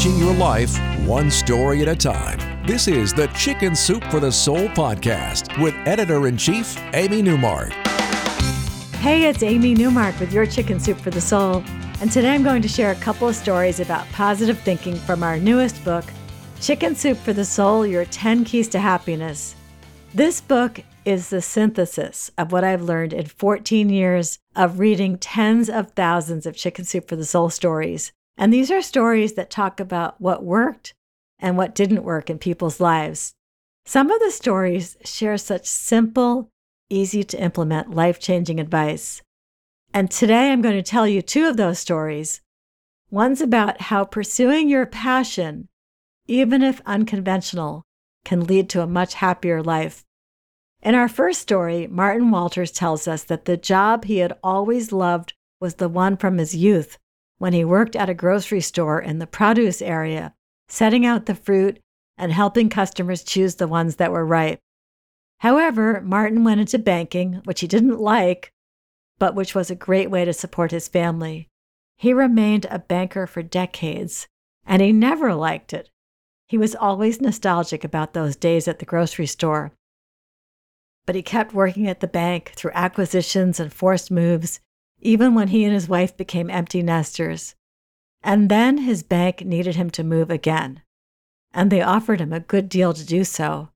changing your life one story at a time. This is the Chicken Soup for the Soul podcast with editor in chief, Amy Newmark. Hey, it's Amy Newmark with your Chicken Soup for the Soul. And today I'm going to share a couple of stories about positive thinking from our newest book, Chicken Soup for the Soul Your 10 Keys to Happiness. This book is the synthesis of what I've learned in 14 years of reading tens of thousands of Chicken Soup for the Soul stories. And these are stories that talk about what worked and what didn't work in people's lives. Some of the stories share such simple, easy to implement, life changing advice. And today I'm going to tell you two of those stories. One's about how pursuing your passion, even if unconventional, can lead to a much happier life. In our first story, Martin Walters tells us that the job he had always loved was the one from his youth when he worked at a grocery store in the produce area, setting out the fruit and helping customers choose the ones that were ripe. However, Martin went into banking, which he didn't like, but which was a great way to support his family. He remained a banker for decades, and he never liked it. He was always nostalgic about those days at the grocery store. But he kept working at the bank through acquisitions and forced moves, even when he and his wife became empty nesters. And then his bank needed him to move again, and they offered him a good deal to do so.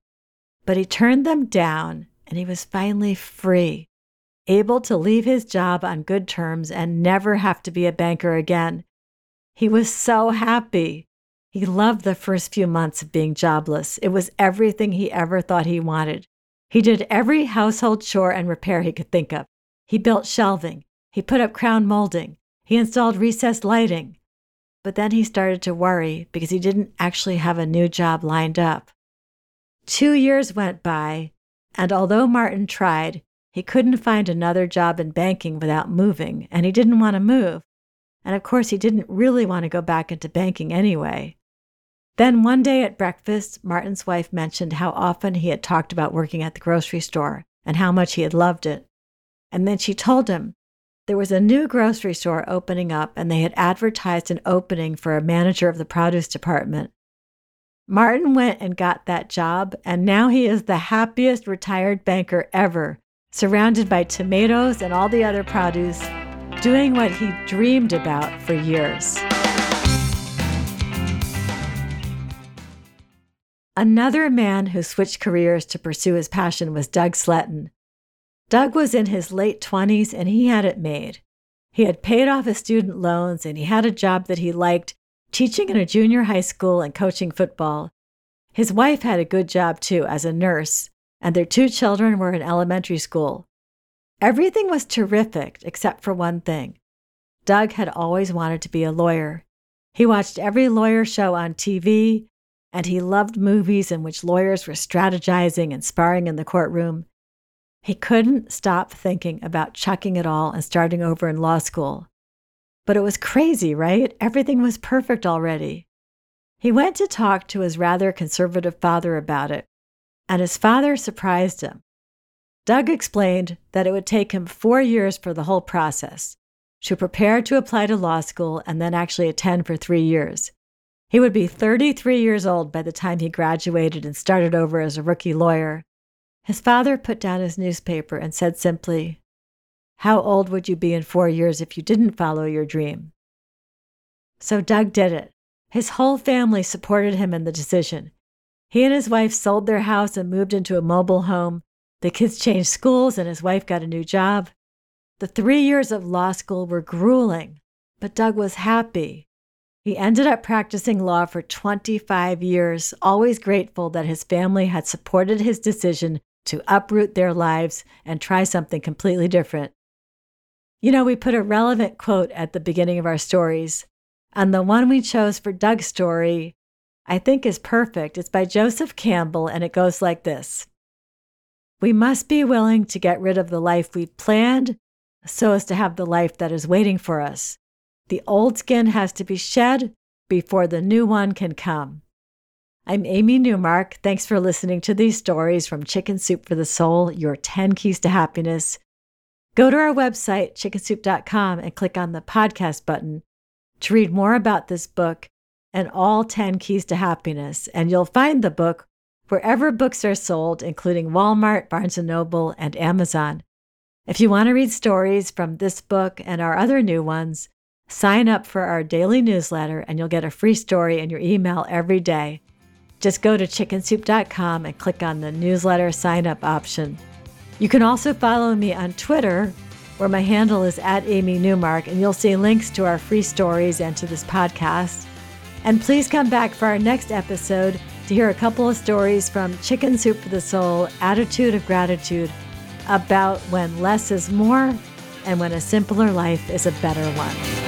But he turned them down, and he was finally free, able to leave his job on good terms and never have to be a banker again. He was so happy. He loved the first few months of being jobless. It was everything he ever thought he wanted. He did every household chore and repair he could think of. He built shelving. He put up crown molding. He installed recessed lighting. But then he started to worry because he didn't actually have a new job lined up. Two years went by, and although Martin tried, he couldn't find another job in banking without moving, and he didn't want to move. And of course, he didn't really want to go back into banking anyway. Then one day at breakfast, Martin's wife mentioned how often he had talked about working at the grocery store and how much he had loved it. And then she told him there was a new grocery store opening up and they had advertised an opening for a manager of the produce department. Martin went and got that job, and now he is the happiest retired banker ever, surrounded by tomatoes and all the other produce, doing what he dreamed about for years. Another man who switched careers to pursue his passion was Doug Sletten. Doug was in his late 20s and he had it made. He had paid off his student loans and he had a job that he liked teaching in a junior high school and coaching football. His wife had a good job too as a nurse, and their two children were in elementary school. Everything was terrific except for one thing. Doug had always wanted to be a lawyer. He watched every lawyer show on TV, and he loved movies in which lawyers were strategizing and sparring in the courtroom. He couldn't stop thinking about chucking it all and starting over in law school. But it was crazy, right? Everything was perfect already. He went to talk to his rather conservative father about it, and his father surprised him. Doug explained that it would take him four years for the whole process to prepare to apply to law school and then actually attend for three years. He would be 33 years old by the time he graduated and started over as a rookie lawyer. His father put down his newspaper and said simply, how old would you be in four years if you didn't follow your dream? So Doug did it. His whole family supported him in the decision. He and his wife sold their house and moved into a mobile home. The kids changed schools and his wife got a new job. The three years of law school were grueling, but Doug was happy. He ended up practicing law for 25 years, always grateful that his family had supported his decision to uproot their lives and try something completely different. You know, we put a relevant quote at the beginning of our stories, and the one we chose for Doug's story, I think, is perfect. It's by Joseph Campbell, and it goes like this We must be willing to get rid of the life we've planned so as to have the life that is waiting for us. The old skin has to be shed before the new one can come. I'm Amy Newmark. Thanks for listening to these stories from Chicken Soup for the Soul, your 10 keys to happiness. Go to our website, chickensoup.com, and click on the podcast button to read more about this book and all 10 Keys to Happiness, and you'll find the book wherever books are sold, including Walmart, Barnes & Noble, and Amazon. If you want to read stories from this book and our other new ones, sign up for our daily newsletter and you'll get a free story in your email every day. Just go to chickensoup.com and click on the newsletter sign up option. You can also follow me on Twitter, where my handle is at Amy Newmark, and you'll see links to our free stories and to this podcast. And please come back for our next episode to hear a couple of stories from Chicken Soup for the Soul Attitude of Gratitude about when less is more and when a simpler life is a better one.